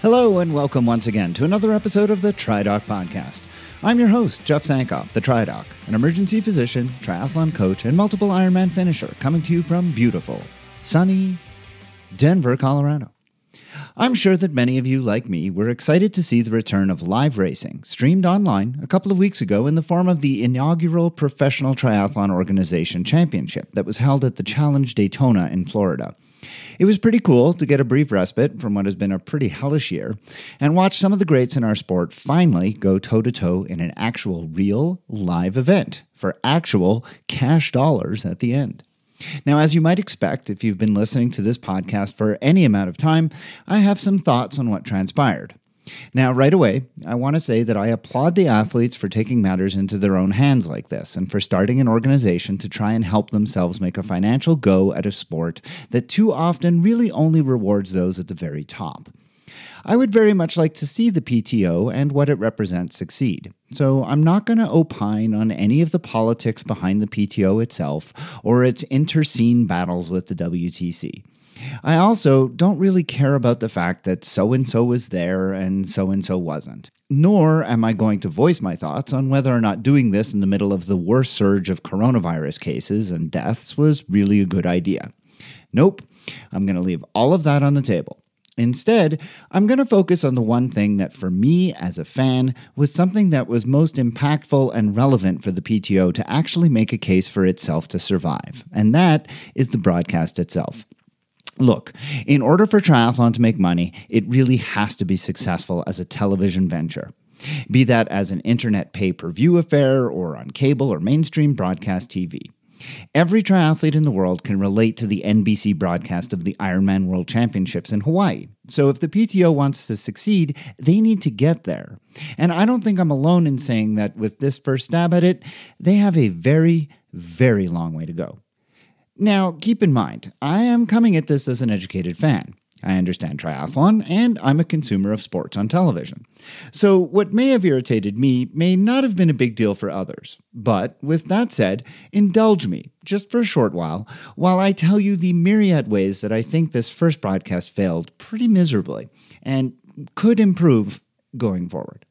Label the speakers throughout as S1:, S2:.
S1: Hello, and welcome once again to another episode of the TriDoc Podcast. I'm your host, Jeff Sankoff, the TriDoc, an emergency physician, triathlon coach, and multiple Ironman finisher, coming to you from beautiful, sunny Denver, Colorado. I'm sure that many of you, like me, were excited to see the return of live racing, streamed online a couple of weeks ago in the form of the inaugural Professional Triathlon Organization Championship that was held at the Challenge Daytona in Florida. It was pretty cool to get a brief respite from what has been a pretty hellish year and watch some of the greats in our sport finally go toe to toe in an actual, real, live event for actual cash dollars at the end. Now, as you might expect, if you've been listening to this podcast for any amount of time, I have some thoughts on what transpired. Now, right away, I want to say that I applaud the athletes for taking matters into their own hands like this and for starting an organization to try and help themselves make a financial go at a sport that too often really only rewards those at the very top. I would very much like to see the PTO and what it represents succeed. So I'm not going to opine on any of the politics behind the PTO itself or its interscene battles with the WTC. I also don't really care about the fact that so and so was there and so and so wasn't. Nor am I going to voice my thoughts on whether or not doing this in the middle of the worst surge of coronavirus cases and deaths was really a good idea. Nope, I'm going to leave all of that on the table. Instead, I'm going to focus on the one thing that for me as a fan was something that was most impactful and relevant for the PTO to actually make a case for itself to survive, and that is the broadcast itself. Look, in order for triathlon to make money, it really has to be successful as a television venture. Be that as an internet pay per view affair or on cable or mainstream broadcast TV. Every triathlete in the world can relate to the NBC broadcast of the Ironman World Championships in Hawaii. So if the PTO wants to succeed, they need to get there. And I don't think I'm alone in saying that with this first stab at it, they have a very, very long way to go. Now, keep in mind, I am coming at this as an educated fan. I understand triathlon, and I'm a consumer of sports on television. So, what may have irritated me may not have been a big deal for others. But, with that said, indulge me, just for a short while, while I tell you the myriad ways that I think this first broadcast failed pretty miserably and could improve going forward.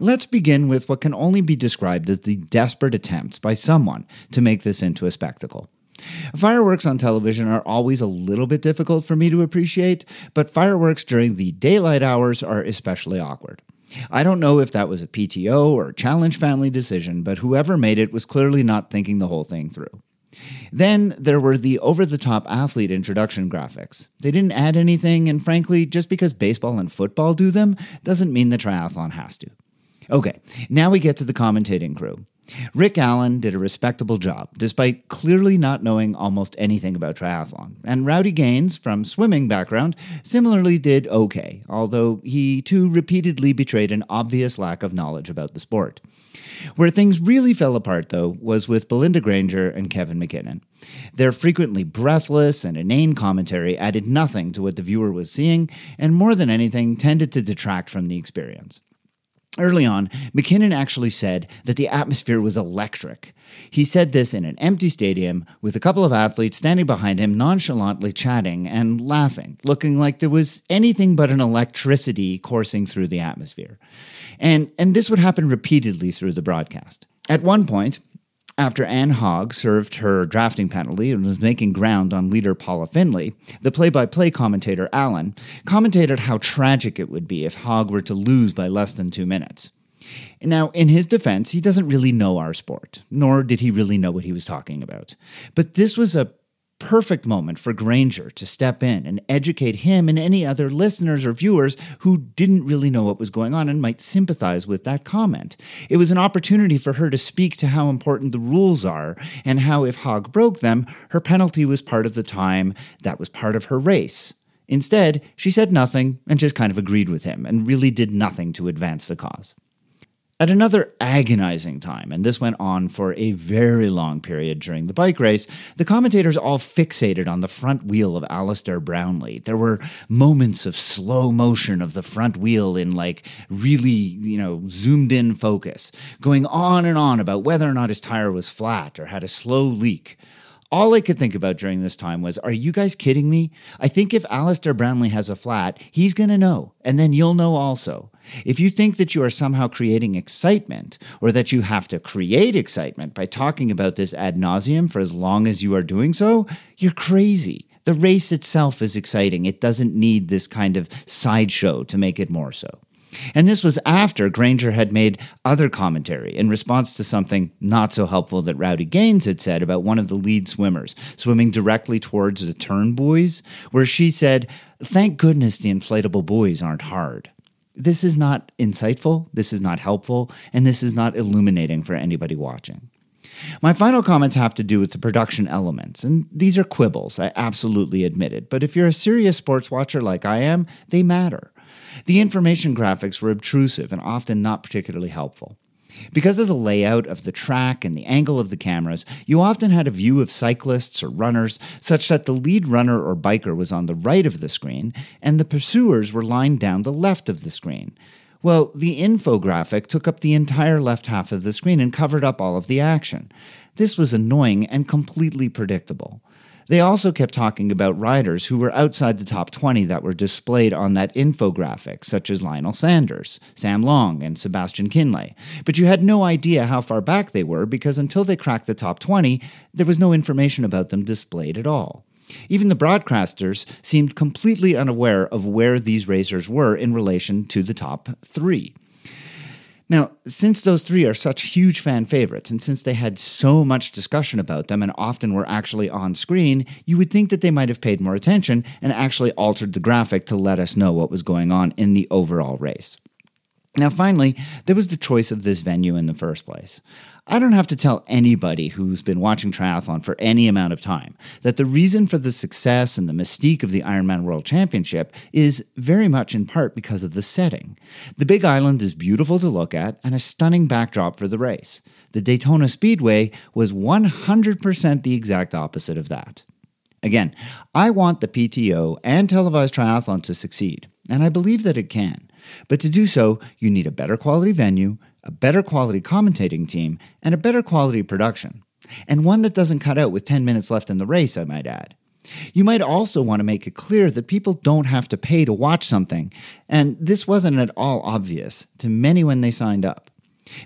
S1: Let's begin with what can only be described as the desperate attempts by someone to make this into a spectacle. Fireworks on television are always a little bit difficult for me to appreciate, but fireworks during the daylight hours are especially awkward. I don't know if that was a PTO or challenge family decision, but whoever made it was clearly not thinking the whole thing through. Then there were the over the top athlete introduction graphics. They didn't add anything, and frankly, just because baseball and football do them doesn't mean the triathlon has to. Okay, now we get to the commentating crew. Rick Allen did a respectable job, despite clearly not knowing almost anything about triathlon. And Rowdy Gaines, from swimming background, similarly did okay, although he too repeatedly betrayed an obvious lack of knowledge about the sport. Where things really fell apart, though, was with Belinda Granger and Kevin Mackinnon. Their frequently breathless and inane commentary added nothing to what the viewer was seeing, and more than anything, tended to detract from the experience. Early on, Mackinnon actually said that the atmosphere was electric. He said this in an empty stadium with a couple of athletes standing behind him, nonchalantly chatting and laughing, looking like there was anything but an electricity coursing through the atmosphere. And, and this would happen repeatedly through the broadcast. At one point, after Anne Haug served her drafting penalty and was making ground on leader Paula Findlay, the play by play commentator Allen commentated how tragic it would be if Haug were to lose by less than two minutes. Now, in his defense, he doesn't really know our sport, nor did he really know what he was talking about. But this was a perfect moment for Granger to step in and educate him and any other listeners or viewers who didn't really know what was going on and might sympathize with that comment. It was an opportunity for her to speak to how important the rules are and how, if Haug broke them, her penalty was part of the time that was part of her race. Instead, she said nothing and just kind of agreed with him and really did nothing to advance the cause. At another agonizing time, and this went on for a very long period during the bike race, the commentators all fixated on the front wheel of Alistair Brownlee. There were moments of slow motion of the front wheel in like really, you know, zoomed in focus, going on and on about whether or not his tire was flat or had a slow leak. All I could think about during this time was, are you guys kidding me? I think if Alistair Brownlee has a flat, he's going to know, and then you'll know also. If you think that you are somehow creating excitement, or that you have to create excitement by talking about this ad nauseum for as long as you are doing so, you're crazy. The race itself is exciting. It doesn't need this kind of sideshow to make it more so. And this was after Granger had made other commentary in response to something not so helpful that Rowdy Gaines had said about one of the lead swimmers swimming directly towards the turn buoys, where she said, Thank goodness the inflatable buoys aren't hard. This is not insightful, this is not helpful, and this is not illuminating for anybody watching. My final comments have to do with the production elements, and these are quibbles, I absolutely admit it. But if you're a serious sports watcher like I am, they matter. The information graphics were obtrusive and often not particularly helpful. Because of the layout of the track and the angle of the cameras, you often had a view of cyclists or runners such that the lead runner or biker was on the right of the screen and the pursuers were lined down the left of the screen. Well, the infographic took up the entire left half of the screen and covered up all of the action. This was annoying and completely predictable. They also kept talking about riders who were outside the top 20 that were displayed on that infographic, such as Lionel Sanders, Sam Long, and Sebastian Kienle. But you had no idea how far back they were because until they cracked the top 20, there was no information about them displayed at all. Even the broadcasters seemed completely unaware of where these racers were in relation to the top three. Now, since those three are such huge fan favorites, and since they had so much discussion about them and often were actually on screen, you would think that they might have paid more attention and actually altered the graphic to let us know what was going on in the overall race. Now, finally, there was the choice of this venue in the first place. I don't have to tell anybody who's been watching triathlon for any amount of time that the reason for the success and the mystique of the Ironman World Championship is very much in part because of the setting. The Big Island is beautiful to look at and a stunning backdrop for the race. The Daytona Speedway was 100% the exact opposite of that. Again, I want the PTO and televised triathlon to succeed, and I believe that it can. But to do so, you need a better quality venue, a better quality commentating team, and a better quality production. And one that doesn't cut out with 10 minutes left in the race, I might add. You might also want to make it clear that people don't have to pay to watch something, and this wasn't at all obvious to many when they signed up.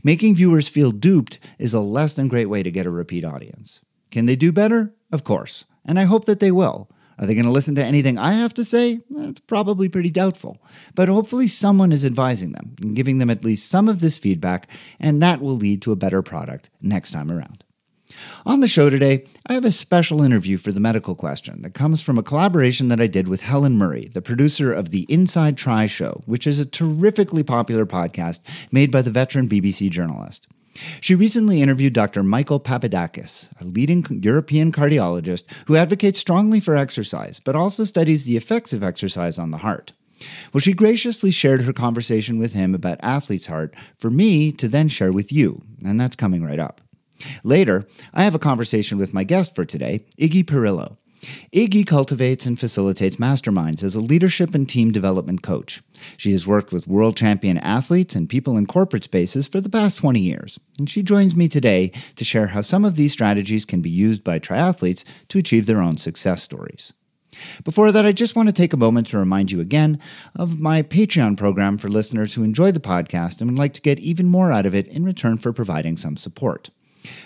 S1: Making viewers feel duped is a less than great way to get a repeat audience. Can they do better? Of course, and I hope that they will. Are they going to listen to anything I have to say? It's probably pretty doubtful. But hopefully, someone is advising them and giving them at least some of this feedback, and that will lead to a better product next time around. On the show today, I have a special interview for the medical question that comes from a collaboration that I did with Helen Murray, the producer of the Inside Tri Show, which is a terrifically popular podcast made by the veteran BBC journalist. She recently interviewed Dr. Michael Papadakis, a leading European cardiologist who advocates strongly for exercise, but also studies the effects of exercise on the heart. Well, she graciously shared her conversation with him about athlete's heart for me to then share with you, and that's coming right up. Later, I have a conversation with my guest for today, Iggy Perillo. Iggy cultivates and facilitates masterminds as a leadership and team development coach. She has worked with world champion athletes and people in corporate spaces for the past 20 years, and she joins me today to share how some of these strategies can be used by triathletes to achieve their own success stories. Before that, I just want to take a moment to remind you again of my Patreon program for listeners who enjoy the podcast and would like to get even more out of it in return for providing some support.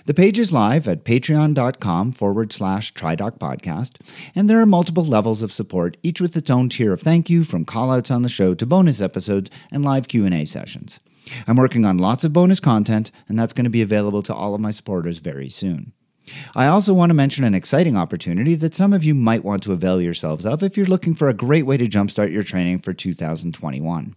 S1: The page is live at patreon.com forward slash TriDoc podcast, and there are multiple levels of support, each with its own tier of thank you, from callouts on the show to bonus episodes and live Q&A sessions. I'm working on lots of bonus content, and that's going to be available to all of my supporters very soon. I also want to mention an exciting opportunity that some of you might want to avail yourselves of if you're looking for a great way to jumpstart your training for 2021.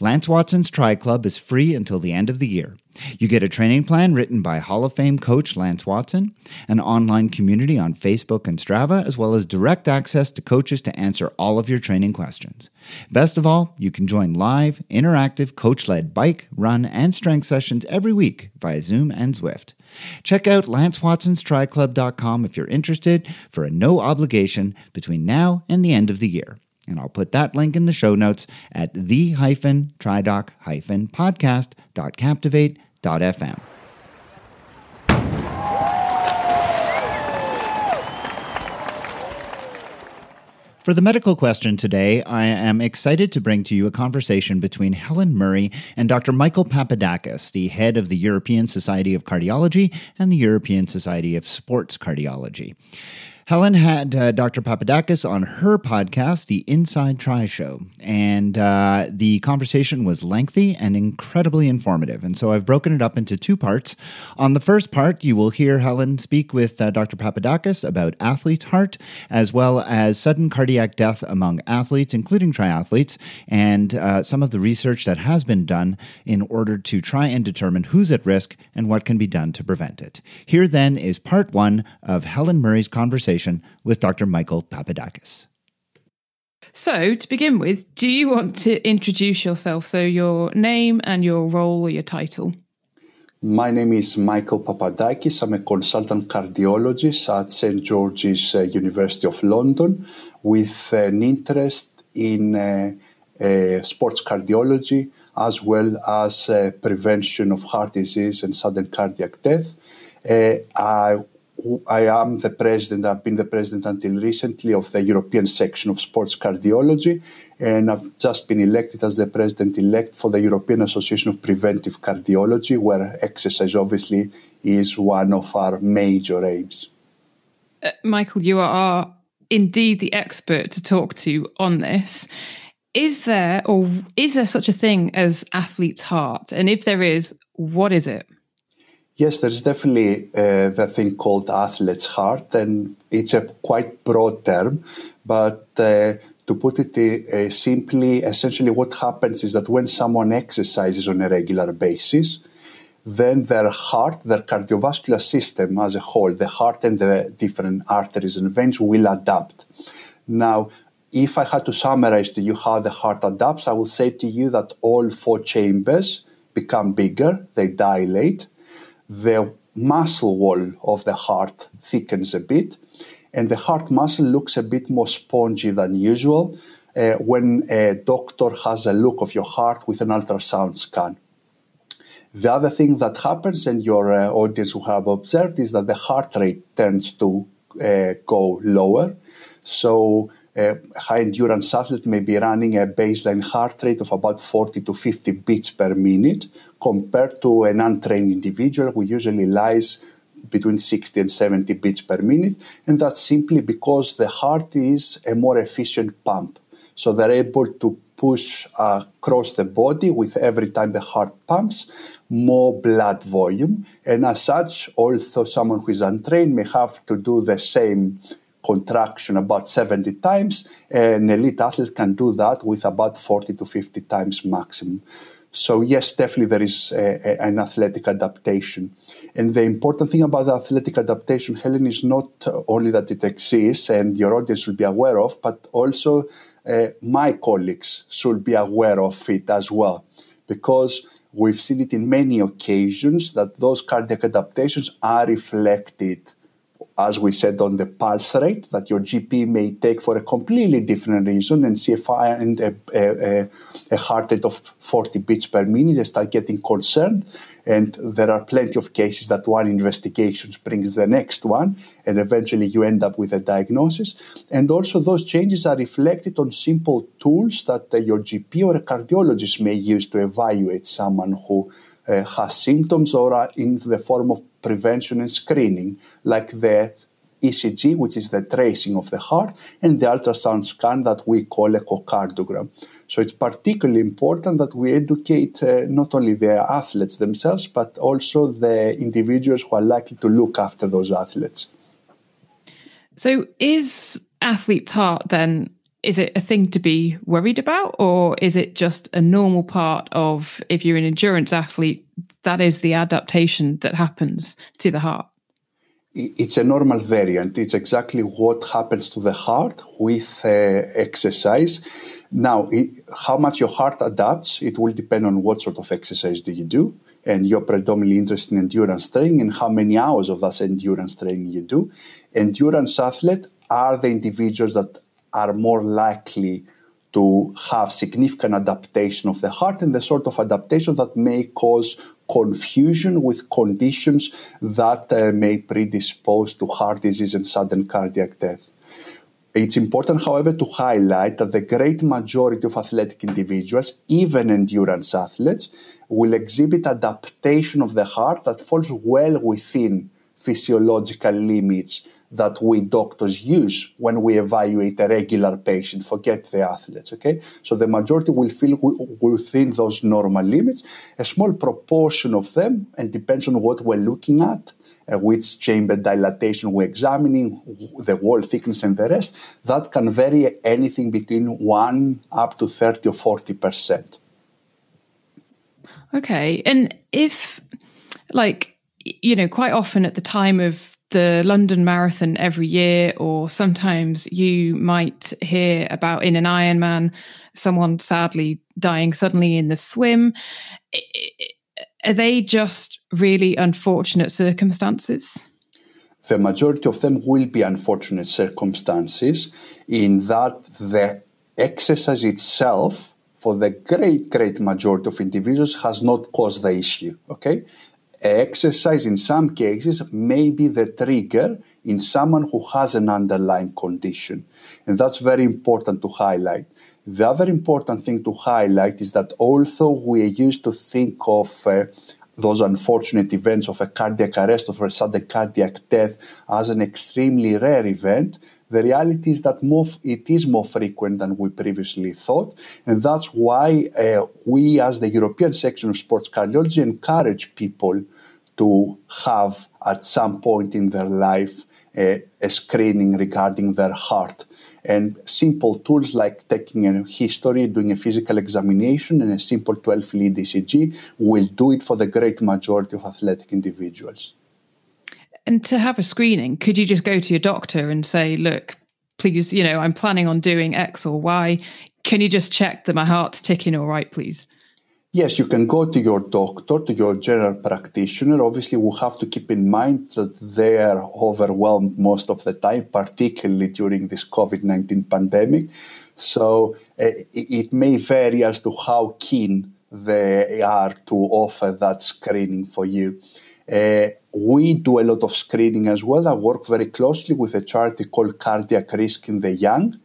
S1: Lance Watson's Tri Club is free until the end of the year. You get a training plan written by Hall of Fame coach Lance Watson, an online community on Facebook and Strava, as well as direct access to coaches to answer all of your training questions. Best of all, you can join live, interactive, coach led bike, run, and strength sessions every week via Zoom and Zwift. Check out lancewatsonstriclub.com if you're interested for a no obligation between now and the end of the year. And I'll put that link in the show notes at the hyphen tridoc hyphen podcast.captivate.fm. For the medical question today, I am excited to bring to you a conversation between Helen Murray and Dr. Michael Papadakis, the head of the European Society of Cardiology and the European Society of Sports Cardiology. Helen had uh, Dr. Papadakis on her podcast, The Inside Tri Show, and uh, the conversation was lengthy and incredibly informative. And so I've broken it up into two parts. On the first part, you will hear Helen speak with uh, Dr. Papadakis about athlete's heart, as well as sudden cardiac death among athletes, including triathletes, and uh, some of the research that has been done in order to try and determine who's at risk and what can be done to prevent it. Here then is part one of Helen Murray's conversation conversation with Dr. Michael Papadakis.
S2: So, to begin with, do you want to introduce yourself? So, your name and your role or your title?
S3: My name is Michael Papadakis. I'm a consultant cardiologist at St. George's uh, University of London with an interest in uh, uh, sports cardiology as well as uh, prevention of heart disease and sudden cardiac death. Uh, I I am the president, I've been the president until recently of the European section of sports cardiology, and I've just been elected as the president elect for the European Association of Preventive Cardiology, where exercise obviously is one of our major aims.
S2: Uh, Michael, you are indeed the expert to talk to on this. Is there or is there such a thing as athlete's heart? And if there is, what is it?
S3: Yes, there's definitely uh, the thing called athlete's heart, and it's a quite broad term. But uh, to put it uh, simply, essentially, what happens is that when someone exercises on a regular basis, then their heart, their cardiovascular system as a whole, the heart and the different arteries and veins will adapt. Now, if I had to summarize to you how the heart adapts, I will say to you that all four chambers become bigger, they dilate the muscle wall of the heart thickens a bit, and the heart muscle looks a bit more spongy than usual uh, when a doctor has a look of your heart with an ultrasound scan. The other thing that happens, and your uh, audience will have observed, is that the heart rate tends to uh, go lower. So a high endurance athlete may be running a baseline heart rate of about 40 to 50 beats per minute compared to an untrained individual who usually lies between 60 and 70 beats per minute. And that's simply because the heart is a more efficient pump. So they're able to push across the body with every time the heart pumps more blood volume. And as such, although someone who is untrained may have to do the same contraction about 70 times. An elite athlete can do that with about 40 to 50 times maximum. So yes, definitely there is a, a, an athletic adaptation. And the important thing about the athletic adaptation, Helen, is not only that it exists and your audience will be aware of, but also uh, my colleagues should be aware of it as well. Because we've seen it in many occasions that those cardiac adaptations are reflected as we said, on the pulse rate that your GP may take for a completely different reason and see if I and a, a, a, heart rate of 40 beats per minute, they start getting concerned. And there are plenty of cases that one investigation brings the next one, and eventually you end up with a diagnosis. And also, those changes are reflected on simple tools that your GP or a cardiologist may use to evaluate someone who has symptoms or are in the form of prevention and screening, like the ECG, which is the tracing of the heart, and the ultrasound scan that we call echocardiogram. So it's particularly important that we educate uh, not only the athletes themselves, but also the individuals who are likely to look after those athletes.
S2: So is athlete's heart then is it a thing to be worried about or is it just a normal part of if you're an endurance athlete that is the adaptation that happens to the heart?
S3: It's a normal variant. It's exactly what happens to the heart with uh, exercise. Now it, how much your heart adapts it will depend on what sort of exercise do you do and you're predominantly interested in endurance training and how many hours of that endurance training you do. Endurance athlete are the individuals that are more likely to have significant adaptation of the heart and the sort of adaptation that may cause confusion with conditions that uh, may predispose to heart disease and sudden cardiac death. it's important, however, to highlight that the great majority of athletic individuals, even endurance athletes, will exhibit adaptation of the heart that falls well within physiological limits that we doctors use when we evaluate a regular patient. Forget the athletes, okay? So the majority will feel within those normal limits. A small proportion of them, and depends on what we're looking at, uh, which chamber dilatation we're examining, the wall thickness and the rest, that can vary anything between 1 up to 30 or 40%.
S2: Okay. And if, like, you know, quite often at the time of the London Marathon every year, or sometimes you might hear about in an Ironman someone sadly dying suddenly in the swim. Are they just really unfortunate circumstances?
S3: The majority of them will be unfortunate circumstances in that the exercise itself, for the great, great majority of individuals, has not caused the issue. Okay? Exercise in some cases may be the trigger in someone who has an underlying condition. And that's very important to highlight. The other important thing to highlight is that although we used to think of uh, those unfortunate events of a cardiac arrest or a sudden cardiac death as an extremely rare event, the reality is that more, it is more frequent than we previously thought. And that's why uh, we, as the European section of sports cardiology, encourage people to have at some point in their life a screening regarding their heart. And simple tools like taking a history, doing a physical examination, and a simple 12 lead ECG will do it for the great majority of athletic individuals.
S2: And to have a screening, could you just go to your doctor and say, look, please, you know, I'm planning on doing X or Y. Can you just check that my heart's ticking all right, please?
S3: Yes, you can go to your doctor, to your general practitioner. Obviously, we have to keep in mind that they are overwhelmed most of the time, particularly during this COVID 19 pandemic. So uh, it may vary as to how keen they are to offer that screening for you. Uh, we do a lot of screening as well. I work very closely with a charity called Cardiac Risk in the Young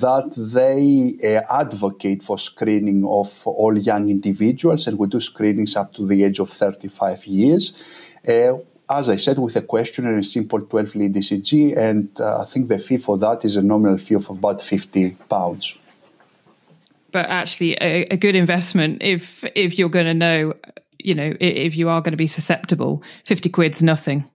S3: that they uh, advocate for screening of all young individuals, and we do screenings up to the age of 35 years. Uh, as I said, with a questionnaire and simple 12 lead ECG, and uh, I think the fee for that is a nominal fee of about 50 pounds.
S2: But actually, a, a good investment if if you're going to know, you know, if you are going to be susceptible, 50 quid's nothing.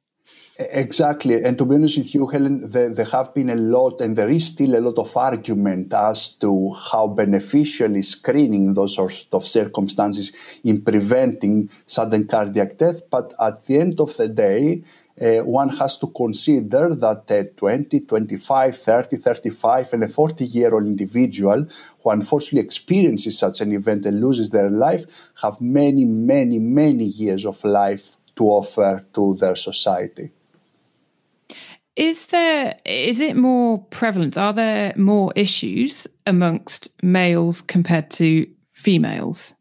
S3: Exactly. And to be honest with you, Helen, there, there, have been a lot, and there is still a lot of argument as to how beneficial is screening in those sorts of circumstances in preventing sudden cardiac death. But at the end of the day, uh, one has to consider that a 20, 25, 30, 35, and a 40 year old individual who unfortunately experiences such an event and loses their life have many, many, many years of life to offer to their society.
S2: Is there is it more prevalent? Are there more issues amongst males compared to females?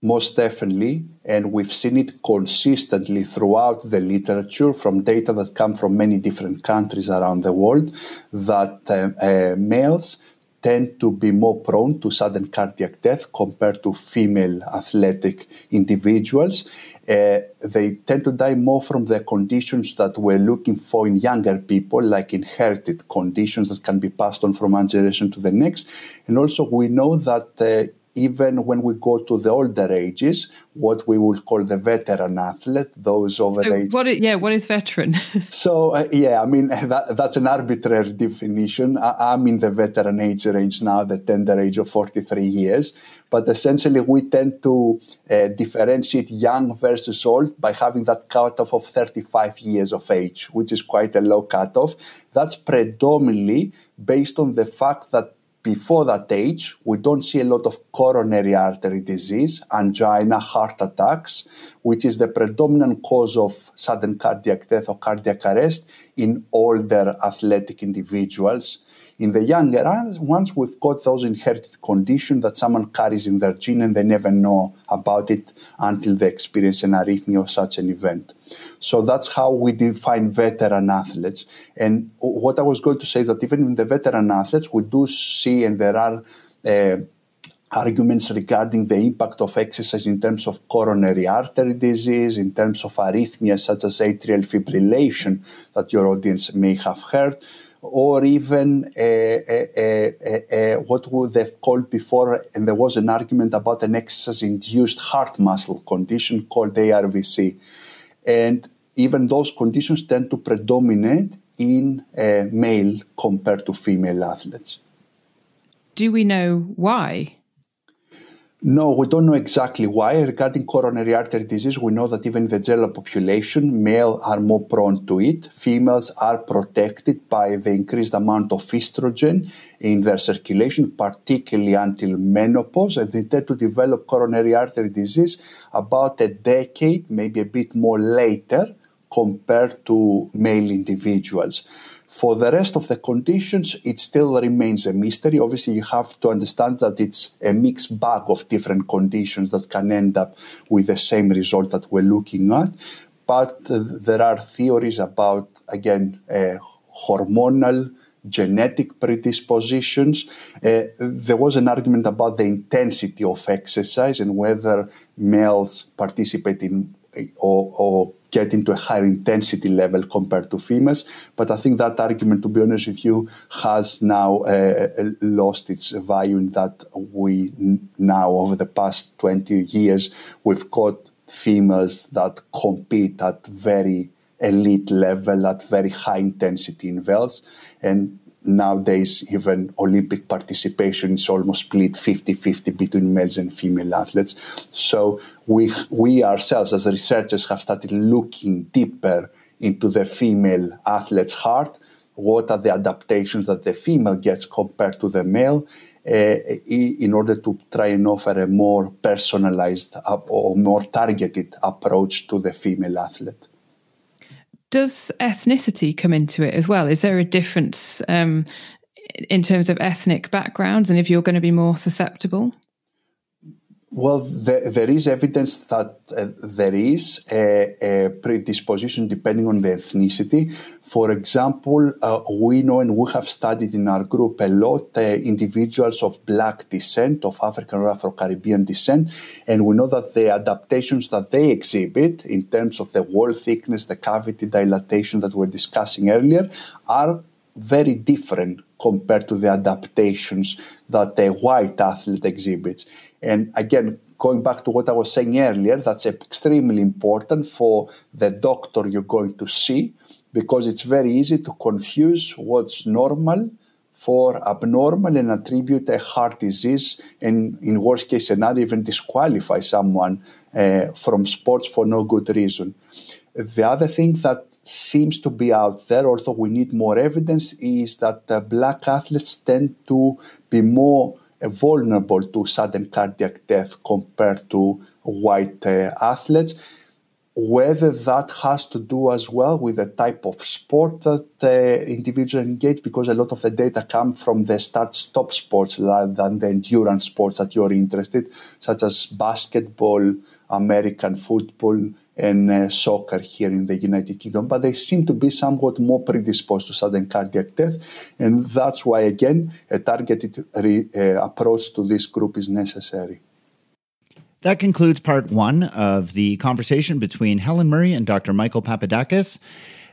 S3: Most definitely, and we've seen it consistently throughout the literature from data that come from many different countries around the world that uh, uh, males tend to be more prone to sudden cardiac death compared to female athletic individuals. Uh, they tend to die more from the conditions that we're looking for in younger people, like inherited conditions that can be passed on from one generation to the next. And also, we know that uh, even when we go to the older ages, what we would call the veteran athlete, those over so the age.
S2: What is, yeah, what is veteran?
S3: so, uh, yeah, I mean, that, that's an arbitrary definition. I, am in the veteran age range now, the tender age of 43 years. But essentially, we tend to uh, differentiate young versus old by having that cutoff of 35 years of age, which is quite a low cutoff. That's predominantly based on the fact that before that age, we don't see a lot of coronary artery disease, angina, heart attacks, which is the predominant cause of sudden cardiac death or cardiac arrest in older athletic individuals. In the younger ones, we've got those inherited conditions that someone carries in their gene and they never know about it until they experience an arrhythmia or such an event. So that's how we define veteran athletes. And what I was going to say is that even in the veteran athletes, we do see, and there are uh, arguments regarding the impact of exercise in terms of coronary artery disease, in terms of arrhythmias such as atrial fibrillation that your audience may have heard, or even uh, uh, uh, what they've called before, and there was an argument about an exercise-induced heart muscle condition called ARVC. And even those conditions tend to predominate in male compared to female athletes.
S2: Do we know why?
S3: No, we don't know exactly why. Regarding coronary artery disease, we know that even in the general population, males are more prone to it. Females are protected by the increased amount of estrogen in their circulation, particularly until menopause, and they tend to develop coronary artery disease about a decade, maybe a bit more later, compared to male individuals. For the rest of the conditions, it still remains a mystery. Obviously, you have to understand that it's a mixed bag of different conditions that can end up with the same result that we're looking at. But uh, there are theories about, again, uh, hormonal, genetic predispositions. Uh, there was an argument about the intensity of exercise and whether males participate in or, or get into a higher intensity level compared to females. But I think that argument, to be honest with you, has now uh, lost its value in that we now, over the past 20 years, we've got females that compete at very elite level, at very high intensity in VELS. And nowadays even Olympic participation is almost split 50-50 between males and female athletes. So we we ourselves as researchers have started looking deeper into the female athlete's heart. What are the adaptations that the female gets compared to the male uh, in order to try and offer a more personalized or more targeted approach to the female athlete
S2: does ethnicity come into it as well? Is there a difference um, in terms of ethnic backgrounds and if you're going to be more susceptible?
S3: Well, there, is evidence that uh, there is a, a, predisposition depending on the ethnicity. For example, uh, we know and we have studied in our group a lot uh, individuals of black descent, of African or Afro Caribbean descent, and we know that the adaptations that they exhibit in terms of the wall thickness, the cavity dilatation that we we're discussing earlier, are very different compared to the adaptations that a white athlete exhibits. And again, going back to what I was saying earlier, that's extremely important for the doctor you're going to see because it's very easy to confuse what's normal for abnormal and attribute a heart disease and in worst case scenario even disqualify someone uh, from sports for no good reason. The other thing that seems to be out there, although we need more evidence, is that uh, black athletes tend to be more vulnerable to sudden cardiac death compared to white uh, athletes. Whether that has to do as well with the type of sport that uh, individuals engage, because a lot of the data come from the start-stop sports rather than the endurance sports that you're interested, such as basketball, American football, and uh, soccer here in the United Kingdom, but they seem to be somewhat more predisposed to sudden cardiac death. And that's why, again, a targeted re, uh, approach to this group is necessary.
S1: That concludes part one of the conversation between Helen Murray and Dr. Michael Papadakis.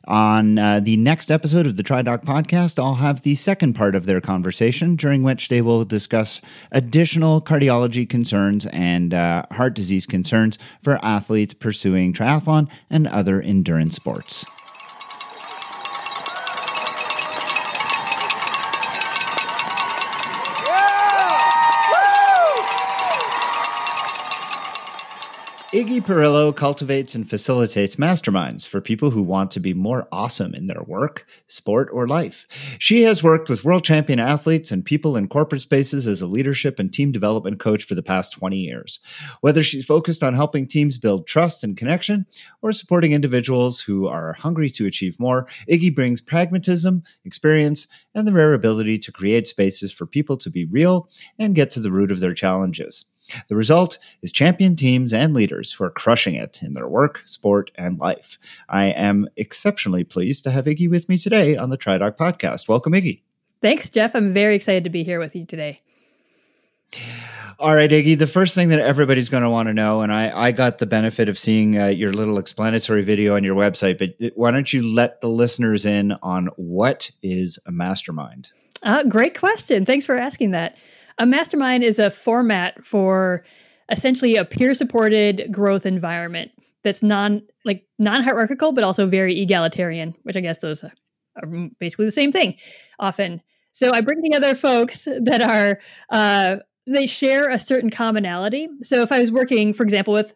S1: On uh, the next episode of the TriDoc podcast, I'll have the second part of their conversation, during which they will discuss additional cardiology concerns and uh, heart disease concerns for athletes pursuing triathlon and other endurance sports. Iggy Perillo cultivates and facilitates masterminds for people who want to be more awesome in their work, sport, or life. She has worked with world champion athletes and people in corporate spaces as a leadership and team development coach for the past 20 years. Whether she's focused on helping teams build trust and connection or supporting individuals who are hungry to achieve more, Iggy brings pragmatism, experience, and the rare ability to create spaces for people to be real and get to the root of their challenges. The result is champion teams and leaders who are crushing it in their work, sport, and life. I am exceptionally pleased to have Iggy with me today on the TriDoc podcast. Welcome, Iggy.
S4: Thanks, Jeff. I'm very excited to be here with you today.
S1: All right, Iggy, the first thing that everybody's going to want to know, and I, I got the benefit of seeing uh, your little explanatory video on your website, but why don't you let the listeners in on what is a mastermind?
S4: Uh, great question. Thanks for asking that. A mastermind is a format for essentially a peer supported growth environment that's non like non hierarchical but also very egalitarian which i guess those are basically the same thing often. So i bring together folks that are uh, they share a certain commonality. So if i was working for example with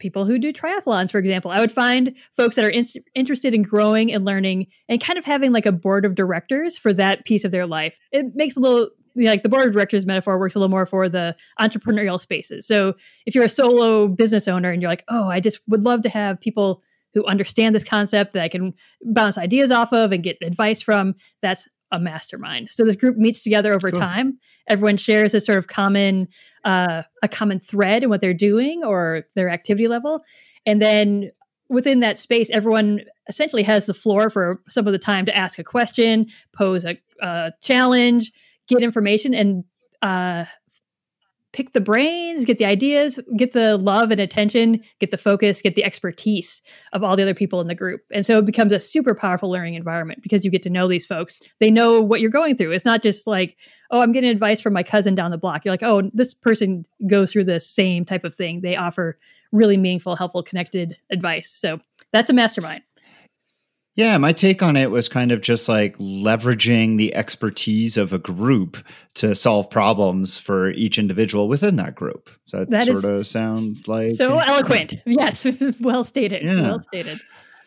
S4: people who do triathlons for example i would find folks that are in- interested in growing and learning and kind of having like a board of directors for that piece of their life. It makes a little like the board of directors metaphor works a little more for the entrepreneurial spaces. So if you're a solo business owner and you're like, oh, I just would love to have people who understand this concept that I can bounce ideas off of and get advice from, that's a mastermind. So this group meets together over time. Everyone shares a sort of common uh, a common thread in what they're doing or their activity level, and then within that space, everyone essentially has the floor for some of the time to ask a question, pose a, a challenge, get information and uh, pick the brains, get the ideas, get the love and attention, get the focus, get the expertise of all the other people in the group. And so it becomes a super powerful learning environment because you get to know these folks. They know what you're going through. It's not just like, oh, I'm getting advice from my cousin down the block. You're like, oh, this person goes through the same type of thing. They offer really meaningful, helpful, connected advice. So that's a mastermind.
S1: Yeah, my take on it was kind of just like leveraging the expertise of a group to solve problems for each individual within that group. Does that, that sort of sound like
S4: so eloquent? Yes, well stated. Yeah. Well stated.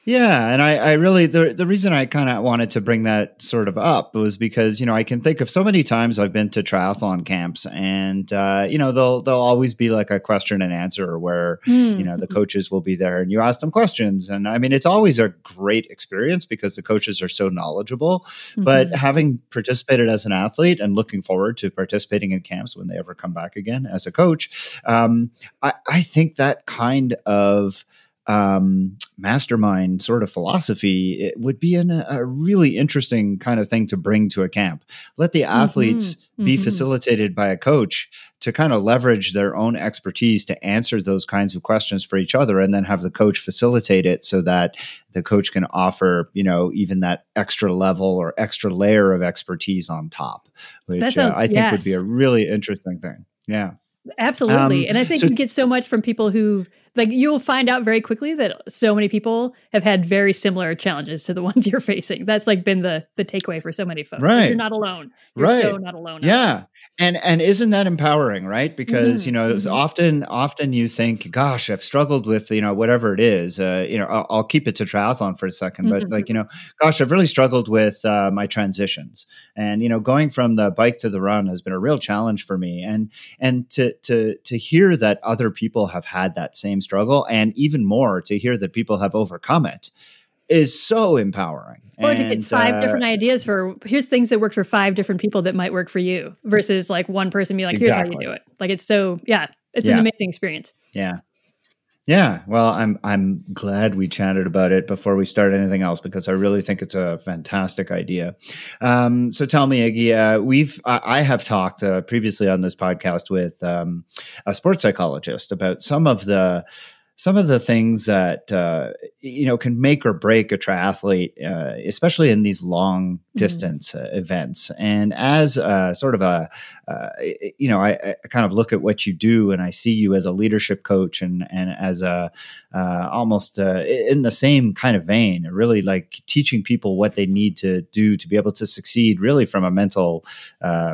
S1: Yeah, and I, I really the the reason I kind of wanted to bring that sort of up was because you know I can think of so many times I've been to triathlon camps, and uh, you know they'll they'll always be like a question and answer where mm. you know the hmm. coaches will be there and you ask them questions, and I mean it's always a great experience because the coaches are so knowledgeable. Mm-hmm. But having participated as an athlete and looking forward to participating in camps when they ever come back again as a coach, um, I, I think that kind of um, mastermind sort of philosophy, it would be an, a really interesting kind of thing to bring to a camp. Let the athletes mm-hmm. be mm-hmm. facilitated by a coach to kind of leverage their own expertise to answer those kinds of questions for each other, and then have the coach facilitate it so that the coach can offer, you know, even that extra level or extra layer of expertise on top, which sounds, uh, I think yes. would be a really interesting thing. Yeah.
S4: Absolutely. Um, and I think so, you get so much from people who like you'll find out very quickly that so many people have had very similar challenges to the ones you're facing. That's like been the the takeaway for so many folks.
S1: Right. Like
S4: you're not alone. You're
S1: right.
S4: so not alone.
S1: Yeah. And and isn't that empowering, right? Because, mm-hmm. you know, mm-hmm. often often you think, gosh, I've struggled with, you know, whatever it is. Uh, you know, I'll, I'll, keep it to triathlon for a 2nd mm-hmm. but like, you know, gosh, I've really struggled with uh, my transitions. And, you know, going from the bike to the run has been a real challenge for me. And and to to to hear that other people have had that same struggle and even more to hear that people have overcome it is so empowering.
S4: Or and, to get five uh, different ideas for here's things that work for five different people that might work for you versus like one person be like, here's exactly. how you do it. Like it's so yeah, it's yeah. an amazing experience.
S1: Yeah. Yeah, well, I'm I'm glad we chatted about it before we start anything else because I really think it's a fantastic idea. Um, so tell me, Iggy, uh, we've I, I, have talked uh, previously on this podcast with um, a sports psychologist about some of the some of the things that uh, you know can make or break a triathlete, uh, especially in these long mm-hmm. distance mm-hmm. uh, events. And as uh, sort of a uh, you know, I, I, kind of look at what you do, and I see you as a leadership coach, and and as a uh, almost in the same kind of vein, really like teaching people what they need to do to be able to succeed, really from a mental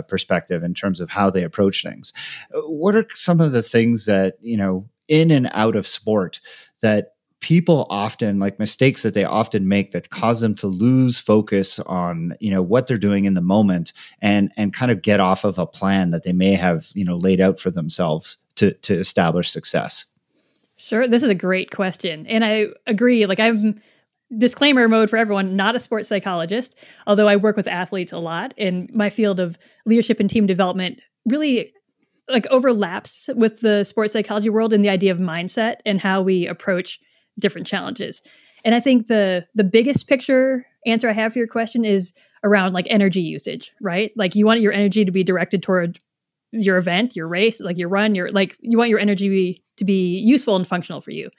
S1: perspective in terms of how they approach things. What are some of the things that you know in and out of sport that people often like mistakes that they often make that cause them to lose focus on you know what they're doing in the moment and and kind of get off of a plan that they may have you know laid out for themselves to to establish success.
S4: Sure this is a great question and i agree like i'm disclaimer mode for everyone not a sports psychologist although i work with athletes a lot in my field of leadership and team development really like overlaps with the sports psychology world and the idea of mindset and how we approach different challenges. And I think the the biggest picture answer I have for your question is around like energy usage, right? Like you want your energy to be directed toward your event, your race, like your run, your like you want your energy to be useful and functional for you.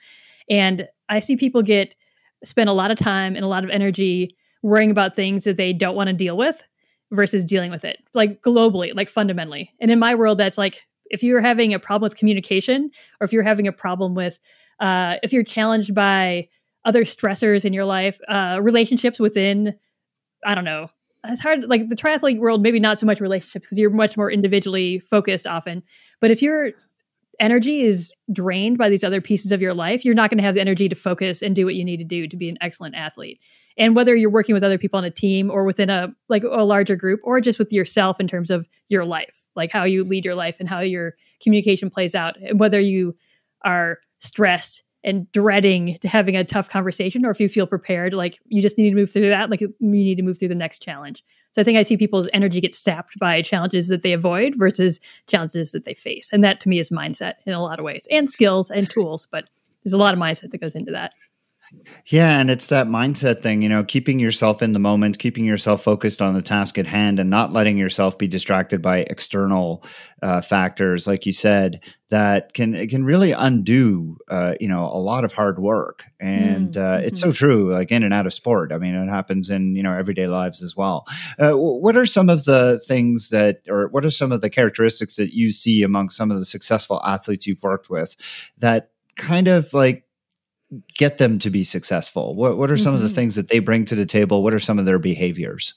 S4: And I see people get spend a lot of time and a lot of energy worrying about things that they don't want to deal with versus dealing with it, like globally, like fundamentally. And in my world, that's like if you're having a problem with communication or if you're having a problem with, uh, if you're challenged by other stressors in your life, uh, relationships within, I don't know, it's hard, like the triathlete world, maybe not so much relationships because you're much more individually focused often. But if your energy is drained by these other pieces of your life, you're not going to have the energy to focus and do what you need to do to be an excellent athlete and whether you're working with other people on a team or within a like a larger group or just with yourself in terms of your life like how you lead your life and how your communication plays out and whether you are stressed and dreading to having a tough conversation or if you feel prepared like you just need to move through that like you need to move through the next challenge. So i think i see people's energy get sapped by challenges that they avoid versus challenges that they face. And that to me is mindset in a lot of ways and skills and tools but there's a lot of mindset that goes into that
S1: yeah, and it's that mindset thing, you know, keeping yourself in the moment, keeping yourself focused on the task at hand, and not letting yourself be distracted by external uh, factors, like you said, that can it can really undo, uh, you know, a lot of hard work. And mm, uh, it's so mm-hmm. true, like in and out of sport. I mean, it happens in you know everyday lives as well. Uh, what are some of the things that, or what are some of the characteristics that you see among some of the successful athletes you've worked with that kind of like get them to be successful? What what are some mm-hmm. of the mm-hmm. things that they bring to the table? What are some of their behaviors?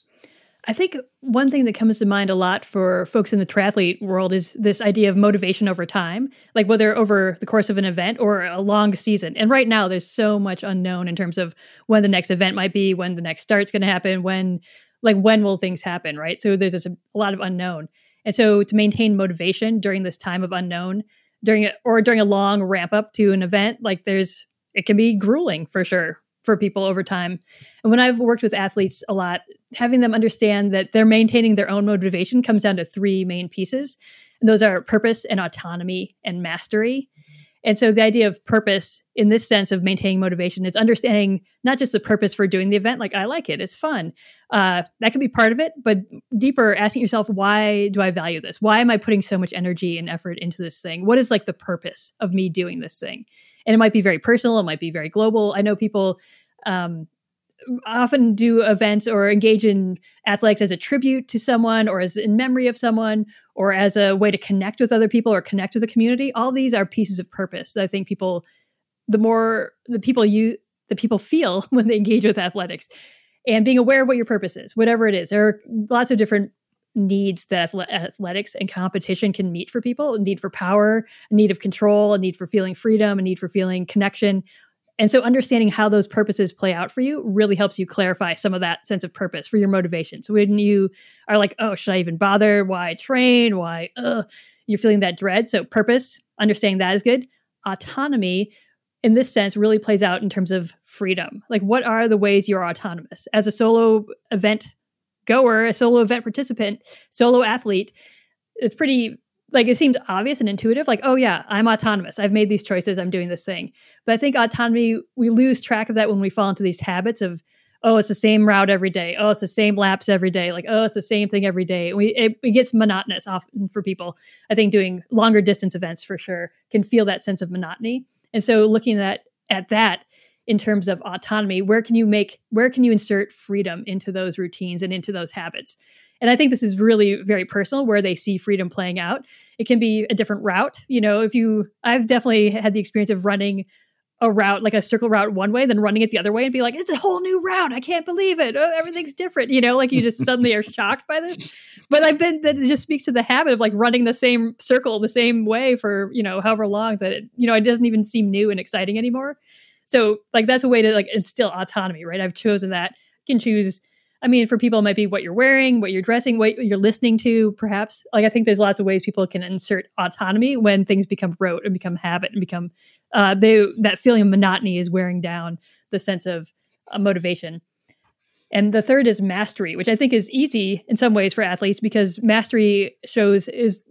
S4: I think one thing that comes to mind a lot for folks in the triathlete world is this idea of motivation over time, like whether over the course of an event or a long season. And right now, there's so much unknown in terms of when the next event might be, when the next start's going to happen, when like when will things happen, right? So there's this, a lot of unknown. And so to maintain motivation during this time of unknown, during it or during a long ramp up to an event, like there's it can be grueling for sure for people over time. And when I've worked with athletes a lot, having them understand that they're maintaining their own motivation comes down to three main pieces. And those are purpose and autonomy and mastery. And so the idea of purpose in this sense of maintaining motivation is understanding not just the purpose for doing the event, like I like it, it's fun. Uh, that could be part of it, but deeper, asking yourself, why do I value this? Why am I putting so much energy and effort into this thing? What is like the purpose of me doing this thing? And it might be very personal it might be very global. I know people um, often do events or engage in athletics as a tribute to someone or as in memory of someone or as a way to connect with other people or connect with the community. All these are pieces of purpose that i think people the more the people you the people feel when they engage with athletics. And being aware of what your purpose is whatever it is. There are lots of different needs that athletics and competition can meet for people a need for power a need of control a need for feeling freedom a need for feeling connection. And so understanding how those purposes play out for you really helps you clarify some of that sense of purpose for your motivation. So when you are like oh should i even bother? Why train? Why ugh, you're feeling that dread. So purpose understanding that is good. Autonomy in this sense really plays out in terms of freedom. Like what are the ways you're autonomous? As a solo event goer, a solo event participant, solo athlete, it's pretty like it seems obvious and intuitive like oh yeah i'm autonomous. I've made these choices. I'm doing this thing. But i think autonomy we lose track of that when we fall into these habits of oh it's the same route every day. Oh it's the same laps every day. Like oh it's the same thing every day. We it, it gets monotonous often for people. I think doing longer distance events for sure can feel that sense of monotony. And so looking at at that in terms of autonomy where can you make where can you insert freedom into those routines and into those habits? And i think this is really very personal where they see freedom playing out. It can be a different route you know if you i've definitely had the experience of running a route like a circle route one way then running it the other way and be like it's a whole new route. I can't believe it. Oh, everything's different. You know like you just suddenly are shocked by this. But i've been that just speaks to the habit of like running the same circle the same way for you know however long that it you know it doesn't even seem new and exciting anymore so like that's a way to like instill autonomy, right? I've chosen that. You can choose. I mean, for people, it might be what you're wearing, what you're dressing, what you're listening to, perhaps. Like, I think there's lots of ways people can insert autonomy when things become rote and become habit and become uh, they that feeling of monotony is wearing down the sense of uh, motivation. And the third is mastery, which I think is easy in some ways for athletes because mastery shows is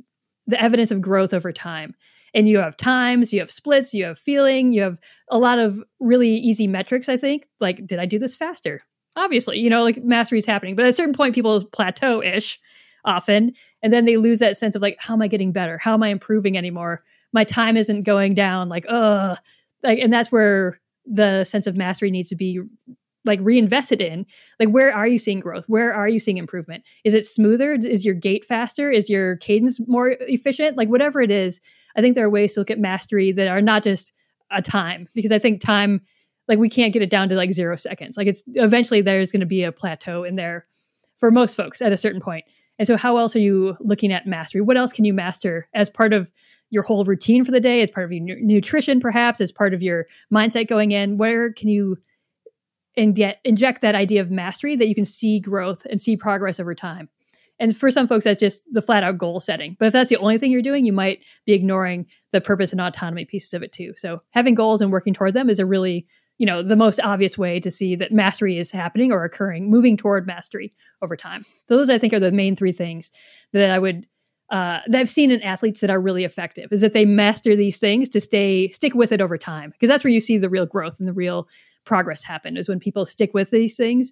S4: the evidence of growth over time. And you have times, you have splits, you have feeling, you have a lot of really easy metrics, I think. Like, did I do this faster? Obviously, you know, like mastery is happening. But at a certain point, people plateau ish often. And then they lose that sense of like, how am I getting better? How am I improving anymore? My time isn't going down. Like, ugh. Like, and that's where the sense of mastery needs to be like reinvested in like where are you seeing growth where are you seeing improvement is it smoother is your gait faster is your cadence more efficient like whatever it is i think there are ways to look at mastery that are not just a time because i think time like we can't get it down to like zero seconds like it's eventually there's going to be a plateau in there for most folks at a certain point. and so how else are you looking at mastery what else can you master as part of your whole routine for the day as part of your nutrition perhaps as part of your mindset going in where can you and get inject that idea of mastery that you can see growth and see progress over time. And for some folks, that's just the flat out goal setting. But if that's the only thing you're doing, you might be ignoring the purpose and autonomy pieces of it too. So having goals and working toward them is a really, you know, the most obvious way to see that mastery is happening or occurring, moving toward mastery over time. Those I think are the main three things that I would uh, that I've seen in athletes that are really effective is that they master these things to stay stick with it over time because that's where you see the real growth and the real progress happen is when people stick with these things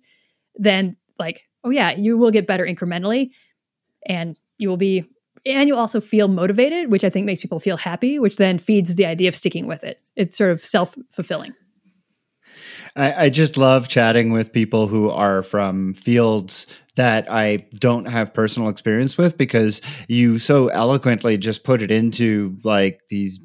S4: then like oh yeah you will get better incrementally and you will be and you also feel motivated which i think makes people feel happy which then feeds the idea of sticking with it it's sort of self-fulfilling
S1: I, I just love chatting with people who are from fields that I don't have personal experience with because you so eloquently just put it into like these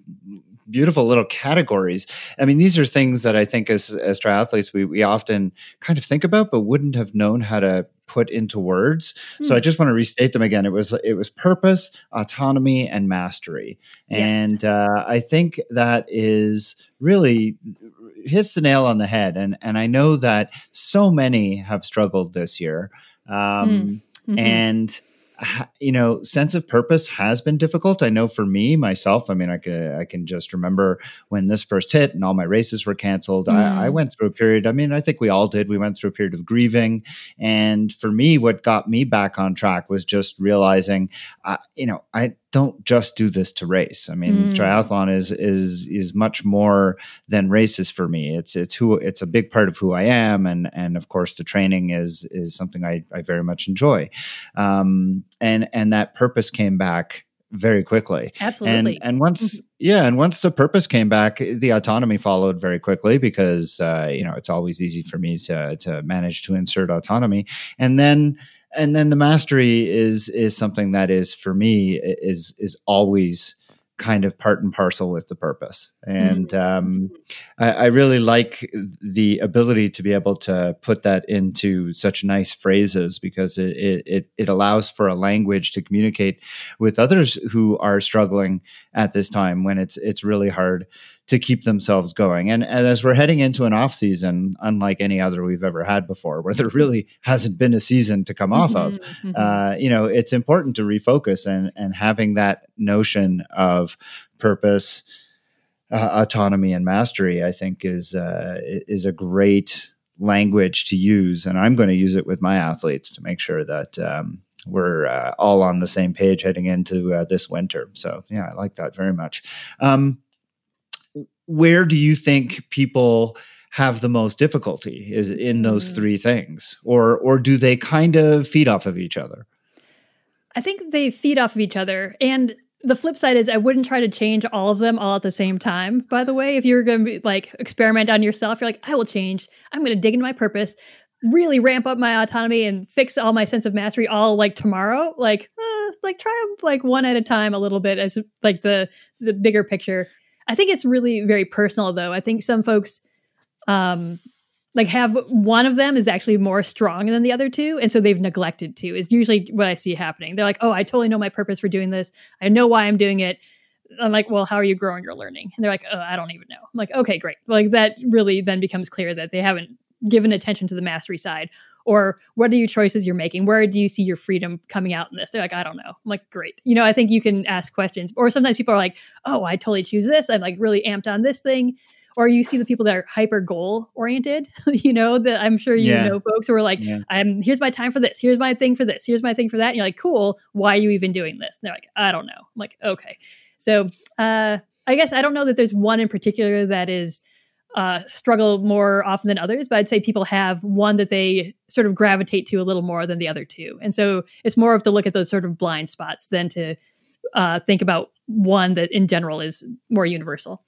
S1: beautiful little categories. I mean, these are things that I think as as triathletes we we often kind of think about, but wouldn't have known how to put into words. Mm. So I hmm. just want to restate them again. It was it was purpose, autonomy, and mastery, yes. and uh, I think that is really hits the nail on the head. And and I know that so many have struggled this year, um, mm. mm-hmm. and you know, sense of purpose has been difficult. I know for me myself. I mean, I can I can just remember when this first hit and all my races were canceled. Mm. I, I, mm. went through a period. I mean, I think we all did. We went through a period of grieving, and for me, what got me back on track was just realizing, uh, you know, I don't just do this to race. I mean, mm. triathlon is is is much more than races for me. It's it's who it's a big part of who I am, and and of course the training is is something I, I very much enjoy, um, and and that purpose came back very quickly.
S4: Absolutely.
S1: And, and once, mm-hmm. yeah, and once the purpose came back, the autonomy followed very quickly because uh, you know it's always easy for me to to manage to insert autonomy, and then and then the mastery is is something that is for me is is always kind of part and parcel with the purpose and mm-hmm. um, I, I, really like the ability to be able to put that into such nice phrases because it, it it allows for a language to communicate with others who are struggling at this time when it's it's really hard to keep themselves going. And, and, as we're heading into an off season, unlike any other we've ever had before, where there really hasn't been a season to come off of, mm-hmm, mm-hmm. uh, you know, it's important to refocus and and having that notion of purpose, uh, autonomy, and mastery. I think is uh, is a great language to use, and I'm going to use it with my athletes to make sure that. Um, we're uh, all on the same page heading into uh, this winter. So, yeah, I like that very much. Um, where do you think people have the most difficulty is in those mm. three things? Or or do they kind of feed off of each other?
S4: I think they feed off of each other. And the flip side is i wouldn't try to change all of them all at the same time by the way. If you're going to be like experiment on yourself you're like i will change. I'm going to dig into my purpose really ramp up my autonomy and fix all my sense of mastery all like tomorrow. Like uh, like try them like one at a time a little bit as like the the bigger picture I think it's really very personal though. I think some folks um like have one of them is actually more strong than the other two and so they've neglected to is usually what I see happening. They're like, "Oh, I totally know my purpose for doing this. I know why I'm doing it." I'm like, "Well, how are you growing your learning?" And they're like, "Oh, I don't even know." I'm like, "Okay, great." Like that really then becomes clear that they haven't given attention to the mastery side or what are your choices you're making where do you see your freedom coming out in this they're like i don't know i'm like great you know i think you can ask questions or sometimes people are like oh i totally choose this i'm like really amped on this thing or you see the people that are hyper goal oriented. you know that I'm sure you yeah. know folks who are like, yeah. "I'm here's my time for this. Here's my thing for this. Here's my thing for that." And you're like, "Cool. Why are you even doing this?" And they're like, "I don't know." I'm like, "Okay." So uh, I guess I don't know that there's one in particular that is uh, struggle more often than others, but I'd say people have one that they sort of gravitate to a little more than the other two. And so it's more of to look at those sort of blind spots than to uh, think about one that in general is more universal.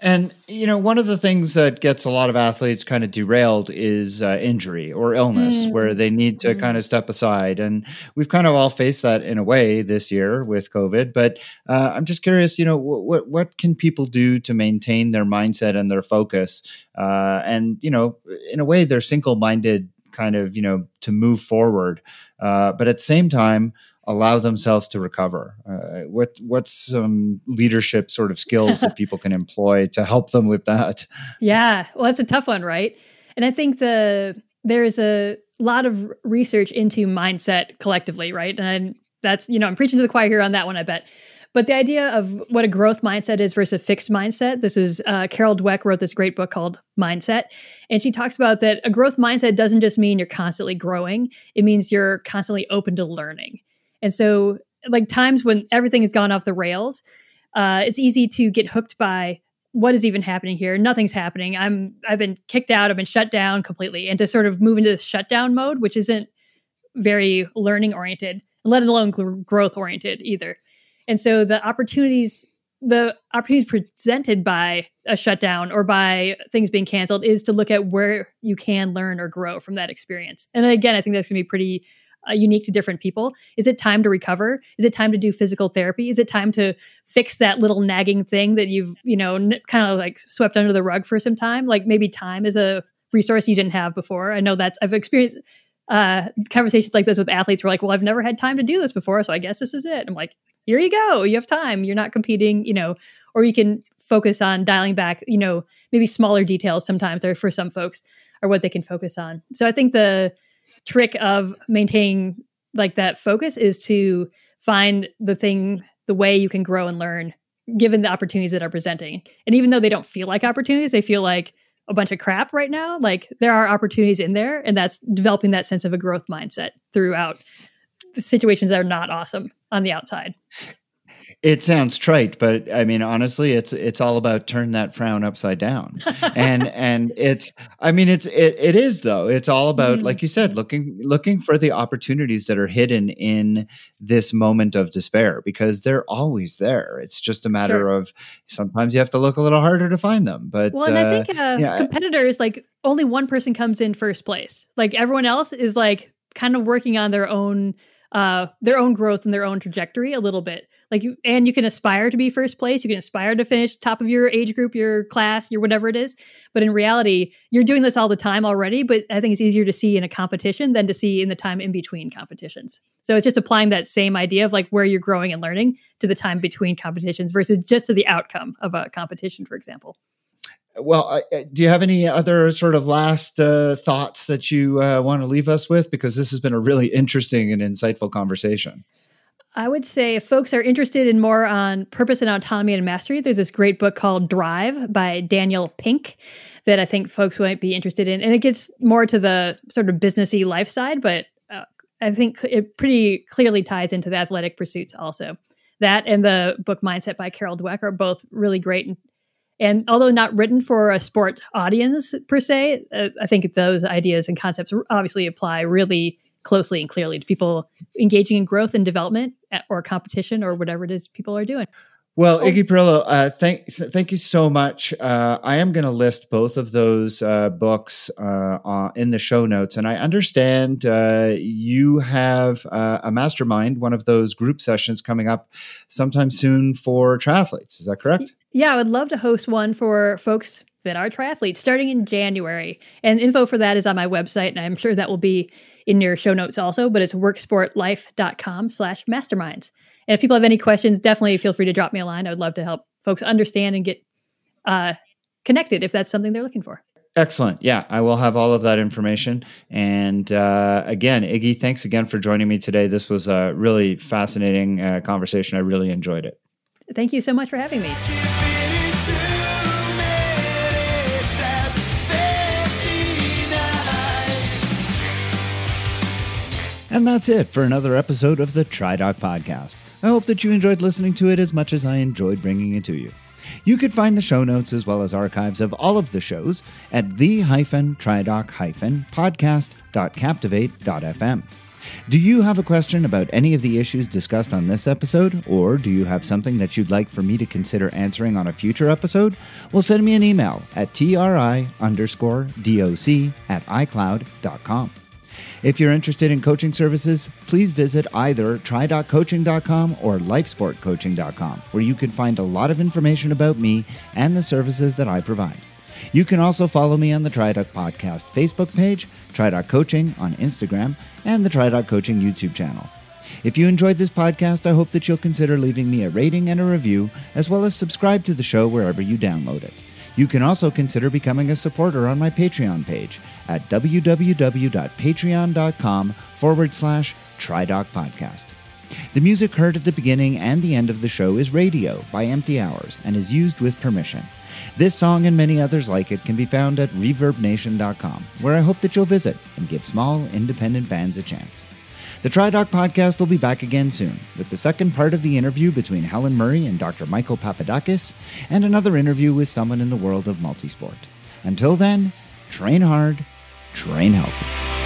S1: And you know, one of the things that gets a lot of athletes kind of derailed is uh, injury or illness, mm. where they need to mm. kind of step aside. And we've kind of all faced that in a way this year with COVID. But uh, I'm just curious, you know, what what can people do to maintain their mindset and their focus, uh, and you know, in a way, they're single minded, kind of, you know, to move forward, uh, but at the same time allow themselves to recover? Uh, what what's some leadership sort of skills that people can employ to help them with that?
S4: Yeah, well, that's a tough one, right? And I think the there's a lot of research into mindset collectively, right? And that's you know I'm preaching to the choir here on that one, I bet. But the idea of what a growth mindset is versus a fixed mindset, this is uh, Carol Dweck wrote this great book called Mindset. And she talks about that a growth mindset doesn't just mean you're constantly growing, it means you're constantly open to learning. And so, like times when everything has gone off the rails, uh, it's easy to get hooked by what is even happening here. Nothing's happening. I'm I've been kicked out. I've been shut down completely, and to sort of move into this shutdown mode, which isn't very learning oriented, let alone growth oriented either. And so the opportunities the opportunities presented by a shutdown or by things being canceled is to look at where you can learn or grow from that experience. And again, I think that's going to be pretty uh, unique to different people. Is it time to recover? Is it time to do physical therapy? Is it time to fix that little nagging thing that you've, you know, n- kind of like swept under the rug for some time? Like maybe time is a resource you didn't have before. I know that's, I've experienced uh, conversations like this with athletes who are like, well, I've never had time to do this before. So I guess this is it. I'm like, here you go. You have time. You're not competing, you know, or you can focus on dialing back, you know, maybe smaller details sometimes or for some folks are what they can focus on. So I think the, trick of maintaining like that focus is to find the thing the way you can grow and learn given the opportunities that are presenting. And even though they don't feel like opportunities they feel like a bunch of crap right now. Like there are opportunities in there and that's developing that sense of a growth mindset throughout the situations that are not awesome on the outside
S1: it sounds trite, but I mean, honestly, it's it's all about turn that frown upside down, and and it's I mean, it's it, it is though. It's all about, mm. like you said, looking looking for the opportunities that are hidden in this moment of despair because they're always there. It's just a matter sure. of sometimes you have to look a little harder to find them. But
S4: well, and uh, I think uh, yeah, competitors like only one person comes in first place. Like everyone else is like kind of working on their own uh their own growth and their own trajectory a little bit like you and you can aspire to be first place you can aspire to finish top of your age group your class your whatever it is but in reality you're doing this all the time already but i think it's easier to see in a competition than to see in the time in between competitions so it's just applying that same idea of like where you're growing and learning to the time between competitions versus just to the outcome of a competition for example
S1: well, uh, do you have any other sort of last uh, thoughts that you uh, want to leave us with? Because this has been a really interesting and insightful conversation.
S4: I would say if folks are interested in more on purpose and autonomy and mastery, there's this great book called Drive by Daniel Pink that I think folks might be interested in. And it gets more to the sort of businessy life side, but uh, I think it pretty clearly ties into the athletic pursuits also. That and the book Mindset by Carol Dweck are both really great. And, and although not written for a sport audience per se, uh, I think those ideas and concepts obviously apply really closely and clearly to people engaging in growth and development or competition or whatever it is people are doing.
S1: Well, oh. Iggy Perillo, uh, thank thank you so much. Uh, I am going to list both of those uh, books uh, in the show notes, and I understand uh, you have uh, a mastermind, one of those group sessions coming up sometime soon for triathletes. Is that correct?
S4: Yeah, I would love to host one for folks that are triathletes starting in January. And info for that is on my website, and I'm sure that will be in your show notes also, but it's worksportlife.com slash masterminds. And if people have any questions, definitely feel free to drop me a line. I would love to help folks understand and get uh, connected if that's something they're looking for.
S1: Excellent. Yeah, I will have all of that information. And uh, again, Iggy, thanks again for joining me today. This was a really fascinating uh, conversation. I really enjoyed it.
S4: Thank you so much for having me.
S1: And that's it for another episode of the TriDoc Podcast. I hope that you enjoyed listening to it as much as I enjoyed bringing it to you. You could find the show notes as well as archives of all of the shows at the-tridoc-podcast.captivate.fm. Do you have a question about any of the issues discussed on this episode, or do you have something that you'd like for me to consider answering on a future episode? Well, send me an email at tri underscore doc at icloud.com. If you're interested in coaching services, please visit either try.coaching.com or lifesportcoaching.com, where you can find a lot of information about me and the services that I provide. You can also follow me on the TriDoc Podcast Facebook page, TriDoc Coaching on Instagram, and the TriDoc Coaching YouTube channel. If you enjoyed this podcast, I hope that you'll consider leaving me a rating and a review, as well as subscribe to the show wherever you download it. You can also consider becoming a supporter on my Patreon page at www.patreon.com forward slash TriDoc Podcast. The music heard at the beginning and the end of the show is Radio by Empty Hours and is used with permission. This song and many others like it can be found at ReverbNation.com, where I hope that you'll visit and give small, independent bands a chance. The TriDoc podcast will be back again soon with the second part of the interview between Helen Murray and Dr. Michael Papadakis, and another interview with someone in the world of multisport. Until then, train hard, train healthy.